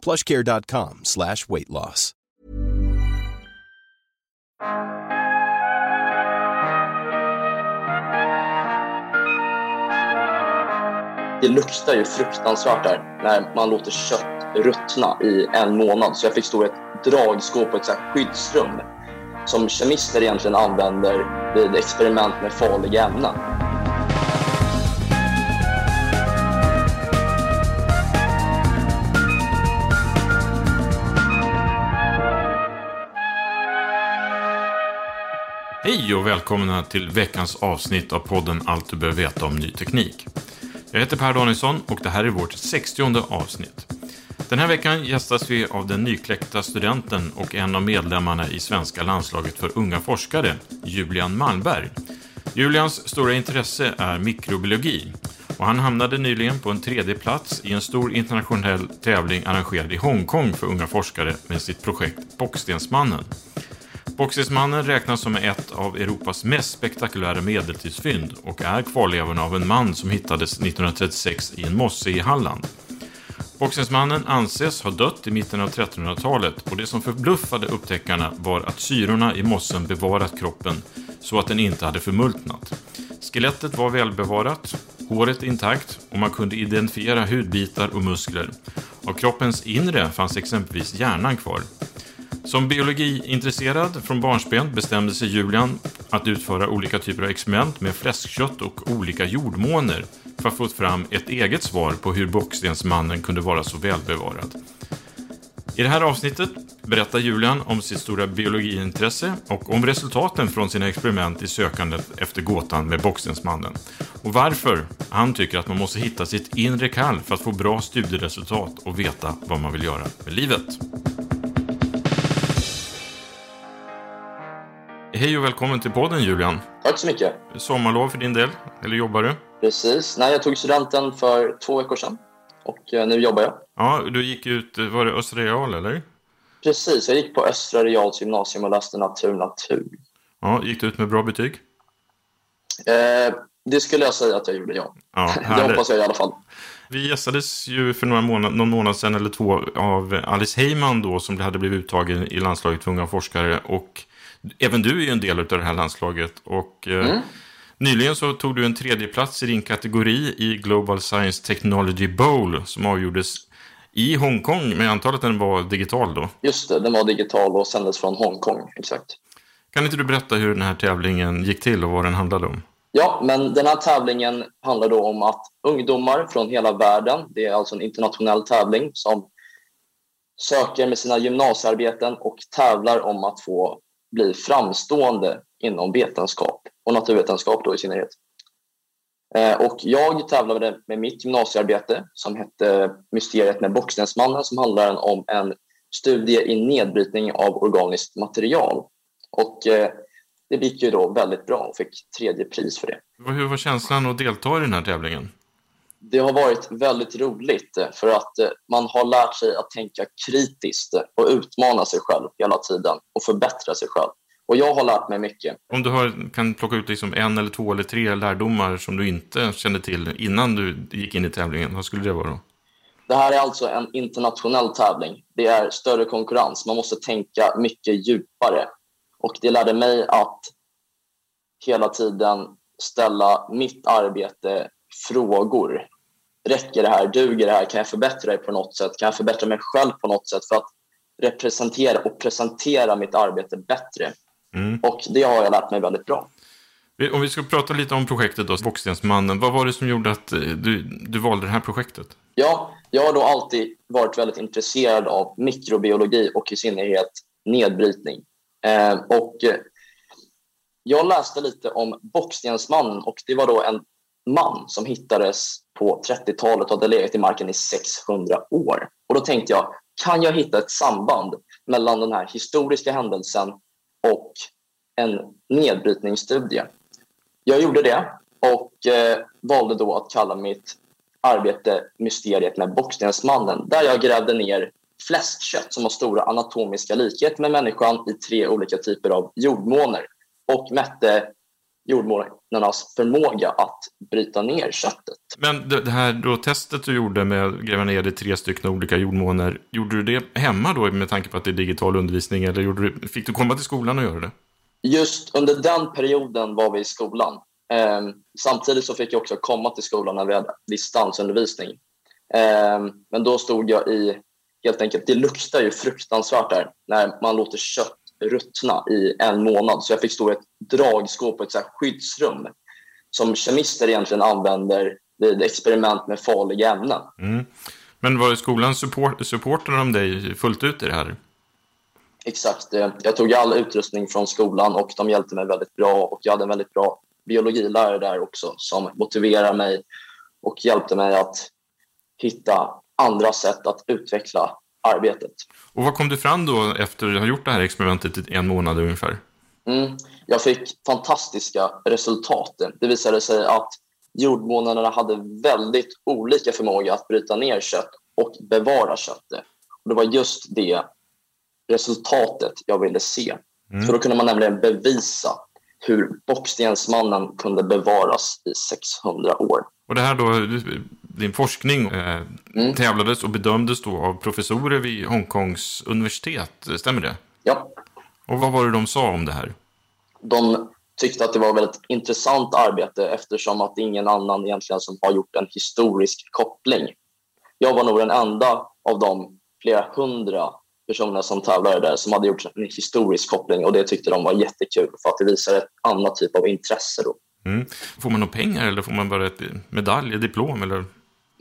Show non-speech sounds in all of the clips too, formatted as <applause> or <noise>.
plushcare.com slash weight loss. Det luktar ju fruktansvärt där när man låter kött ruttna i en månad. Så jag fick stå i ett dragskåp på ett så här skyddsrum som kemister egentligen använder vid experiment med farliga ämnen. Hej och välkomna till veckans avsnitt av podden Allt du behöver veta om ny teknik. Jag heter Per Danielsson och det här är vårt 60 avsnitt. Den här veckan gästas vi av den nykläckta studenten och en av medlemmarna i svenska landslaget för unga forskare, Julian Malmberg. Julians stora intresse är mikrobiologi och han hamnade nyligen på en tredje plats i en stor internationell tävling arrangerad i Hongkong för unga forskare med sitt projekt Bockstensmannen. Boxningsmannen räknas som ett av Europas mest spektakulära medeltidsfynd och är kvarlevan av en man som hittades 1936 i en mosse i Halland. Boxningsmannen anses ha dött i mitten av 1300-talet och det som förbluffade upptäckarna var att syrorna i mossen bevarat kroppen så att den inte hade förmultnat. Skelettet var välbevarat, håret intakt och man kunde identifiera hudbitar och muskler. Av kroppens inre fanns exempelvis hjärnan kvar. Som biologiintresserad från barnsben bestämde sig Julian att utföra olika typer av experiment med fläskkött och olika jordmåner för att få fram ett eget svar på hur bockstensmannen kunde vara så välbevarad. I det här avsnittet berättar Julian om sitt stora biologiintresse och om resultaten från sina experiment i sökandet efter gåtan med bockstensmannen. Och varför han tycker att man måste hitta sitt inre kall för att få bra studieresultat och veta vad man vill göra med livet. Hej och välkommen till podden Julian. Tack så mycket. Sommarlov för din del, eller jobbar du? Precis. Nej, jag tog studenten för två veckor sedan och eh, nu jobbar jag. Ja, du gick ut, var det Östra Real eller? Precis, jag gick på Östra Reals gymnasium och läste natur, natur. Ja, gick du ut med bra betyg? Eh, det skulle jag säga att jag gjorde, ja. ja <laughs> det hoppas jag i alla fall. Vi gästades ju för några månad, någon månad sedan eller två av Alice Heyman då som hade blivit uttagen i landslaget för unga forskare och Även du är ju en del av det här landslaget och eh, mm. nyligen så tog du en tredje plats i din kategori i Global Science Technology Bowl som avgjordes i Hongkong, men jag antar att den var digital då? Just det, den var digital och sändes från Hongkong, exakt. Kan inte du berätta hur den här tävlingen gick till och vad den handlade om? Ja, men den här tävlingen handlar då om att ungdomar från hela världen, det är alltså en internationell tävling som söker med sina gymnasiearbeten och tävlar om att få bli framstående inom vetenskap och naturvetenskap då i synnerhet. Eh, och jag tävlade med mitt gymnasiearbete som hette Mysteriet med Bockstensmannen som handlar om en studie i nedbrytning av organiskt material. Och eh, det gick ju då väldigt bra och fick tredje pris för det. Hur var känslan att delta i den här tävlingen? Det har varit väldigt roligt eh, för att man har lärt sig att tänka kritiskt och utmana sig själv hela tiden och förbättra sig själv. Och jag har lärt mig mycket. Om du har, kan plocka ut liksom en eller två eller tre lärdomar som du inte kände till innan du gick in i tävlingen, vad skulle det vara då? Det här är alltså en internationell tävling. Det är större konkurrens. Man måste tänka mycket djupare. Och det lärde mig att hela tiden ställa mitt arbete frågor. Räcker det här? Duger det här? Kan jag förbättra det på något sätt? Kan jag förbättra mig själv på något sätt för att representera och presentera mitt arbete bättre? Mm. Och det har jag lärt mig väldigt bra. Om vi ska prata lite om projektet då, Bockstensmannen. Vad var det som gjorde att eh, du, du valde det här projektet? Ja, jag har då alltid varit väldigt intresserad av mikrobiologi och i synnerhet nedbrytning. Eh, och eh, jag läste lite om Bockstensmannen och det var då en man som hittades på 30-talet och hade legat i marken i 600 år. Och då tänkte jag, kan jag hitta ett samband mellan den här historiska händelsen och en nedbrytningsstudie? Jag gjorde det och eh, valde då att kalla mitt arbete Mysteriet med Bockstensmannen där jag grävde ner fläskkött som har stora anatomiska likheter med människan i tre olika typer av jordmåner och mätte jordmånernas förmåga att bryta ner köttet. Men det här då testet du gjorde med att gräva ner i tre stycken olika jordmåner, gjorde du det hemma då med tanke på att det är digital undervisning eller gjorde du, fick du komma till skolan och göra det? Just under den perioden var vi i skolan. Eh, samtidigt så fick jag också komma till skolan när vi hade distansundervisning. Eh, men då stod jag i, helt enkelt, det luktar ju fruktansvärt där när man låter kött ruttna i en månad. Så jag fick stå i ett dragskåp och ett så skyddsrum som kemister egentligen använder vid experiment med farliga ämnen. Mm. Men var skolan support, supportade de dig fullt ut i det här? Exakt. Jag tog all utrustning från skolan och de hjälpte mig väldigt bra. Och Jag hade en väldigt bra biologilärare där också som motiverade mig och hjälpte mig att hitta andra sätt att utveckla arbetet. Och vad kom du fram då efter att ha gjort det här experimentet i en månad ungefär? Mm, jag fick fantastiska resultat. Det visade sig att jordmånarna hade väldigt olika förmåga att bryta ner kött och bevara köttet. det var just det resultatet jag ville se. Mm. För då kunde man nämligen bevisa hur bockstensmannen kunde bevaras i 600 år. Och det här då, din forskning eh, mm. tävlades och bedömdes då av professorer vid Hongkongs universitet, stämmer det? Ja. Och vad var det de sa om det här? De tyckte att det var ett väldigt intressant arbete eftersom att det är ingen annan egentligen som har gjort en historisk koppling. Jag var nog den enda av de flera hundra personer som tävlade där som hade gjort en historisk koppling och det tyckte de var jättekul för att det visar ett annat typ av intresse. Då. Mm. Får man några pengar eller får man bara ett medalj, ett diplom? Eller?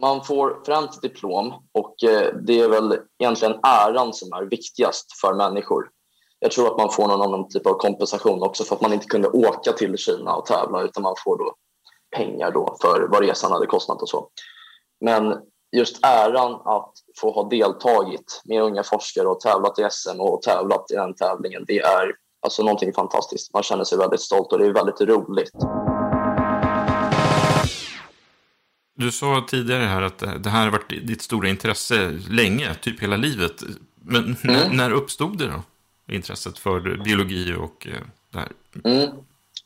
Man får främst ett diplom och eh, det är väl egentligen äran som är viktigast för människor. Jag tror att man får någon annan typ av kompensation också för att man inte kunde åka till Kina och tävla utan man får då pengar då för vad resan hade kostat och så. Men just äran att få ha deltagit med unga forskare och tävlat i SM och tävlat i den tävlingen, det är alltså någonting fantastiskt. Man känner sig väldigt stolt och det är väldigt roligt. Du sa tidigare här att det här har varit ditt stora intresse länge, typ hela livet. Men mm. när, när, uppstod det då? Intresset för biologi och eh, det här? Mm.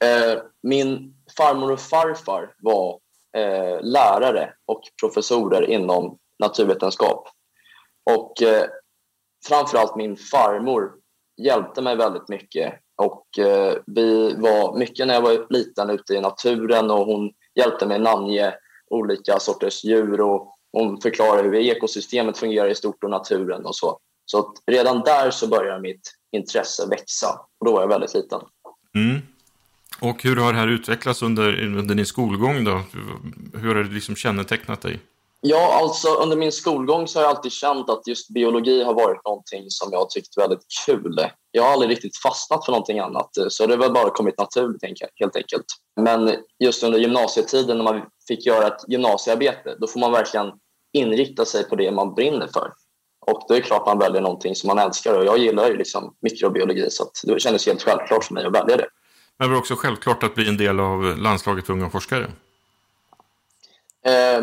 Eh, min farmor och farfar var eh, lärare och professorer inom naturvetenskap. Och eh, framförallt min farmor hjälpte mig väldigt mycket. Och eh, vi var mycket när jag var liten ute i naturen och hon hjälpte mig namnge olika sorters djur och hon förklarade hur ekosystemet fungerar i stort och naturen och så. Så redan där så började mitt intresse växa och då var jag väldigt liten. Mm. Och hur har det här utvecklats under, under din skolgång då? Hur har det liksom kännetecknat dig? Ja, alltså under min skolgång så har jag alltid känt att just biologi har varit någonting som jag har tyckt väldigt kul. Jag har aldrig riktigt fastnat för någonting annat, så det har väl bara kommit naturligt helt enkelt. Men just under gymnasietiden när man fick göra ett gymnasiearbete, då får man verkligen inrikta sig på det man brinner för. Och det är klart man väljer någonting som man älskar och jag gillar ju liksom mikrobiologi så det kändes helt självklart för mig att välja det. Men det var också självklart att bli en del av landslaget för unga forskare? Eh,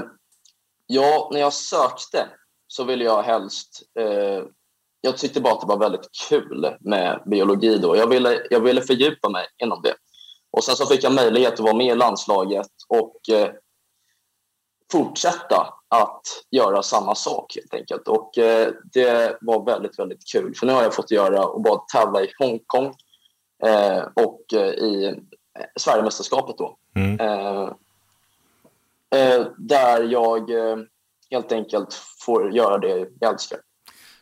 ja, när jag sökte så ville jag helst... Eh, jag tyckte bara att det var väldigt kul med biologi då. Jag ville, jag ville fördjupa mig inom det. Och sen så fick jag möjlighet att vara med i landslaget och eh, fortsätta att göra samma sak helt enkelt. Och eh, det var väldigt, väldigt kul. För nu har jag fått göra och bara tävla i Hongkong eh, och eh, i Sverigemästerskapet då. Mm. där jag helt enkelt får göra det jag älskar.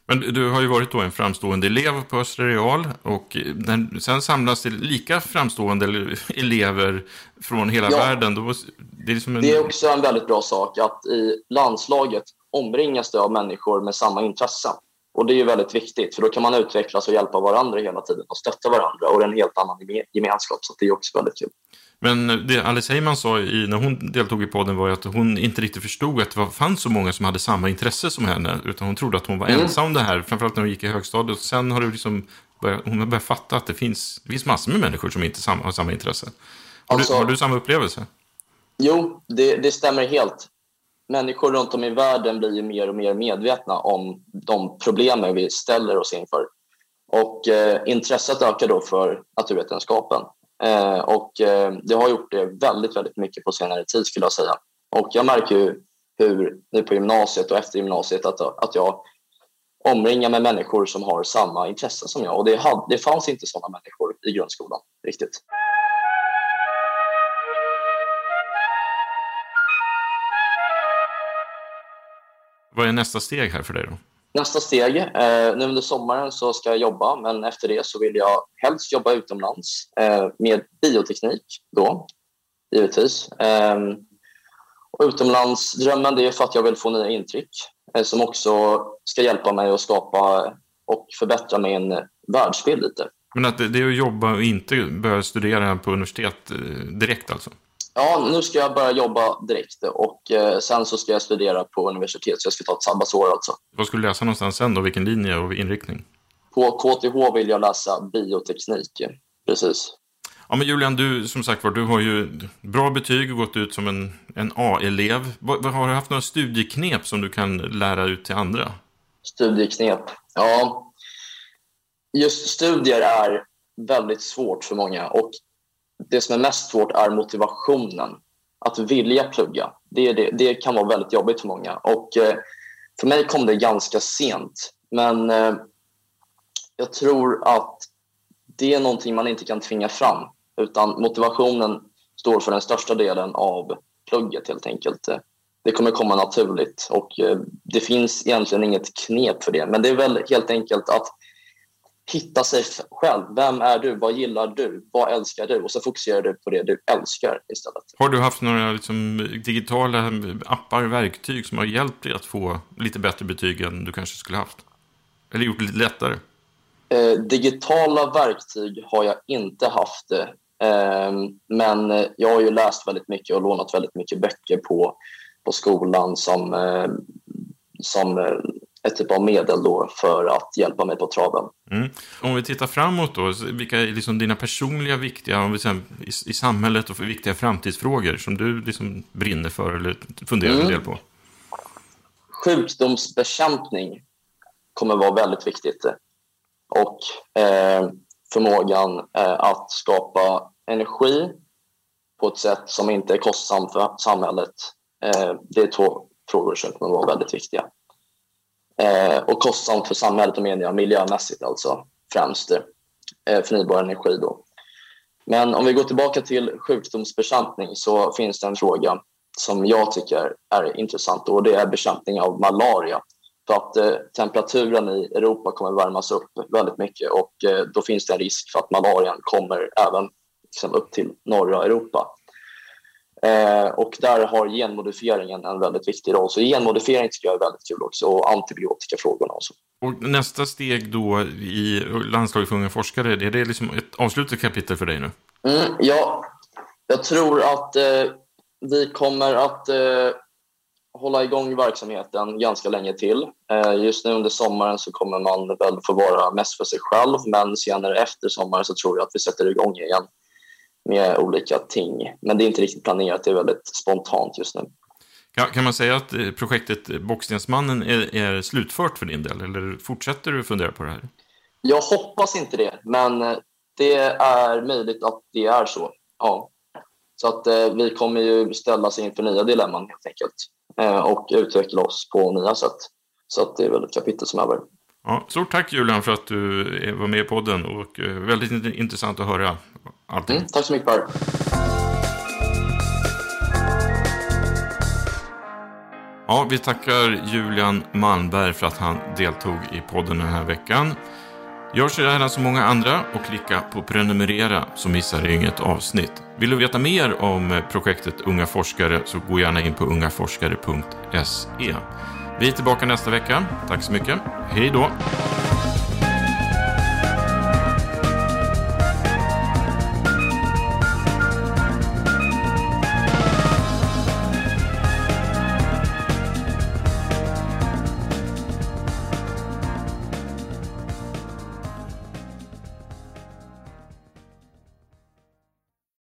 Men du har ju varit då en framstående elev på Östra Real och när, sen samlas det lika framstående elever från hela ja, världen. Då, det, är liksom en... det är också en väldigt bra sak att i landslaget omringas det av människor med samma intresse. Och det är ju väldigt viktigt för då kan man utvecklas och hjälpa varandra hela tiden och stötta varandra och det är en helt annan gemenskap så det är också väldigt kul. Men det Alice Heyman sa i, när hon deltog i podden var ju att hon inte riktigt förstod att det fanns så många som hade samma intresse som henne. Utan hon trodde att hon var mm. ensam om det här, framförallt när hon gick i högstadiet. Sen har det liksom börjat, hon har börjat fatta att det finns, det finns massor med människor som inte har samma intresse. Har, alltså, du, har du samma upplevelse? Jo, det, det stämmer helt. Människor runt om i världen blir ju mer och mer medvetna om de problem vi ställer oss inför. Och eh, intresset ökar då för naturvetenskapen. Eh, och eh, det har gjort det väldigt, väldigt mycket på senare tid skulle jag säga. Och jag märker ju hur nu på gymnasiet och efter gymnasiet att, att jag omringar med människor som har samma intressen som jag. Och det, hade, det fanns inte sådana människor i grundskolan riktigt. Vad är nästa steg här för dig då? Nästa steg, eh, nu under sommaren så ska jag jobba men efter det så vill jag helst jobba utomlands eh, med bioteknik då, givetvis. Eh, och utomlandsdrömmen det är för att jag vill få nya intryck eh, som också ska hjälpa mig att skapa och förbättra min världsbild lite. Men att det, det är att jobba och inte börja studera på universitet eh, direkt alltså? Ja, nu ska jag börja jobba direkt och eh, sen så ska jag studera på universitet, så jag ska ta ett sabbatsår alltså. Vad ska du läsa någonstans sen då? Vilken linje och inriktning? På KTH vill jag läsa bioteknik, precis. Ja, men Julian, du som sagt var, du har ju bra betyg och gått ut som en, en A-elev. Har du haft några studieknep som du kan lära ut till andra? Studieknep? Ja, just studier är väldigt svårt för många och det som är mest svårt är motivationen. Att vilja plugga. Det, det, det kan vara väldigt jobbigt för många. Och, eh, för mig kom det ganska sent. Men eh, jag tror att det är någonting man inte kan tvinga fram. Utan motivationen står för den största delen av plugget helt enkelt. Det kommer komma naturligt och eh, det finns egentligen inget knep för det. Men det är väl helt enkelt att hitta sig själv. Vem är du? Vad gillar du? Vad älskar du? Och så fokuserar du på det du älskar istället. Har du haft några liksom, digitala appar, verktyg som har hjälpt dig att få lite bättre betyg än du kanske skulle haft? Eller gjort det lite lättare? Eh, digitala verktyg har jag inte haft. Eh, men jag har ju läst väldigt mycket och lånat väldigt mycket böcker på, på skolan som, eh, som eh, ett typ av medel då för att hjälpa mig på traven. Mm. Om vi tittar framåt då, vilka är liksom dina personliga viktiga, om vi säger, i, i samhället och för viktiga framtidsfrågor som du liksom brinner för eller funderar mm. en del på? Sjukdomsbekämpning kommer vara väldigt viktigt. Och eh, förmågan eh, att skapa energi på ett sätt som inte är kostsamt för samhället. Eh, det är två frågor som kommer vara väldigt viktiga. Eh, och kostsamt för samhället och menar miljömässigt alltså främst eh, förnybar energi då. Men om vi går tillbaka till sjukdomsbekämpning så finns det en fråga som jag tycker är intressant och det är bekämpning av malaria. För att eh, temperaturen i Europa kommer värmas upp väldigt mycket och eh, då finns det en risk för att malarian kommer även liksom, upp till norra Europa. Eh, och där har genmodifieringen en väldigt viktig roll. Så genmodifiering tycker jag är väldigt kul också och antibiotikafrågorna också. Och nästa steg då i landslaget för unga forskare, är det liksom ett avslutat kapitel för dig nu? Mm, ja, jag tror att eh, vi kommer att eh, hålla igång verksamheten ganska länge till. Eh, just nu under sommaren så kommer man väl få vara mest för sig själv men senare efter sommaren så tror jag att vi sätter igång igen med olika ting. Men det är inte riktigt planerat, det är väldigt spontant just nu. Kan, kan man säga att eh, projektet Bockstensmannen är, är slutfört för din del, eller fortsätter du fundera på det här? Jag hoppas inte det, men eh, det är möjligt att det är så. Ja. Så att eh, vi kommer ju ställas inför nya dilemman helt enkelt eh, och utveckla oss på nya sätt. Så att det är väl ett kapitel som är över. Ja, stort tack Julian för att du var med i podden och eh, väldigt intressant att höra allting. Mm, tack så mycket Per. Ja, vi tackar Julian Malmberg för att han deltog i podden den här veckan. Gör så gärna som många andra och klicka på prenumerera så missar du inget avsnitt. Vill du veta mer om projektet Unga forskare så gå gärna in på ungaforskare.se. Vi är tillbaka nästa vecka. Tack så mycket. Hej då!